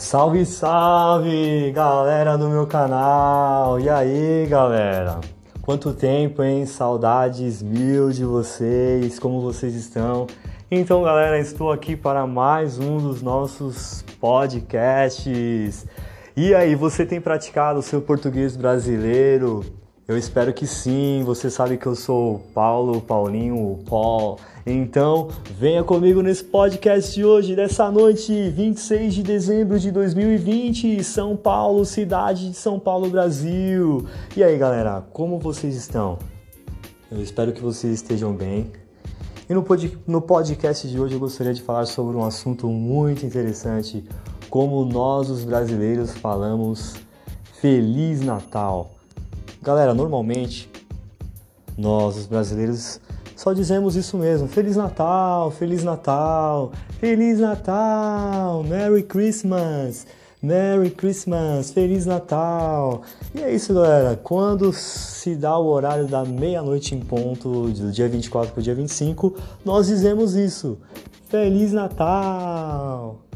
Salve, salve, galera do meu canal! E aí, galera? Quanto tempo, hein? Saudades mil de vocês, como vocês estão? Então, galera, estou aqui para mais um dos nossos podcasts. E aí, você tem praticado o seu português brasileiro? Eu espero que sim. Você sabe que eu sou o Paulo, Paulinho, o Paul. Então, venha comigo nesse podcast de hoje, dessa noite, 26 de dezembro de 2020, São Paulo, cidade de São Paulo, Brasil. E aí, galera, como vocês estão? Eu espero que vocês estejam bem. E no, pod no podcast de hoje eu gostaria de falar sobre um assunto muito interessante, como nós, os brasileiros, falamos Feliz Natal. Galera, normalmente nós, os brasileiros, só dizemos isso mesmo: Feliz Natal, Feliz Natal, Feliz Natal, Merry Christmas, Merry Christmas, Feliz Natal. E é isso, galera. Quando se dá o horário da meia-noite em ponto, do dia 24 para o dia 25, nós dizemos isso: Feliz Natal!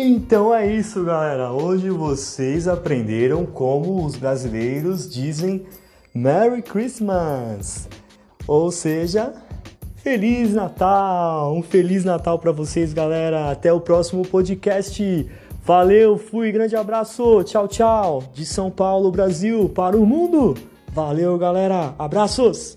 Então é isso, galera. Hoje vocês aprenderam como os brasileiros dizem Merry Christmas, ou seja, Feliz Natal. Um feliz Natal para vocês, galera. Até o próximo podcast. Valeu, fui, grande abraço. Tchau, tchau. De São Paulo, Brasil, para o mundo. Valeu, galera. Abraços.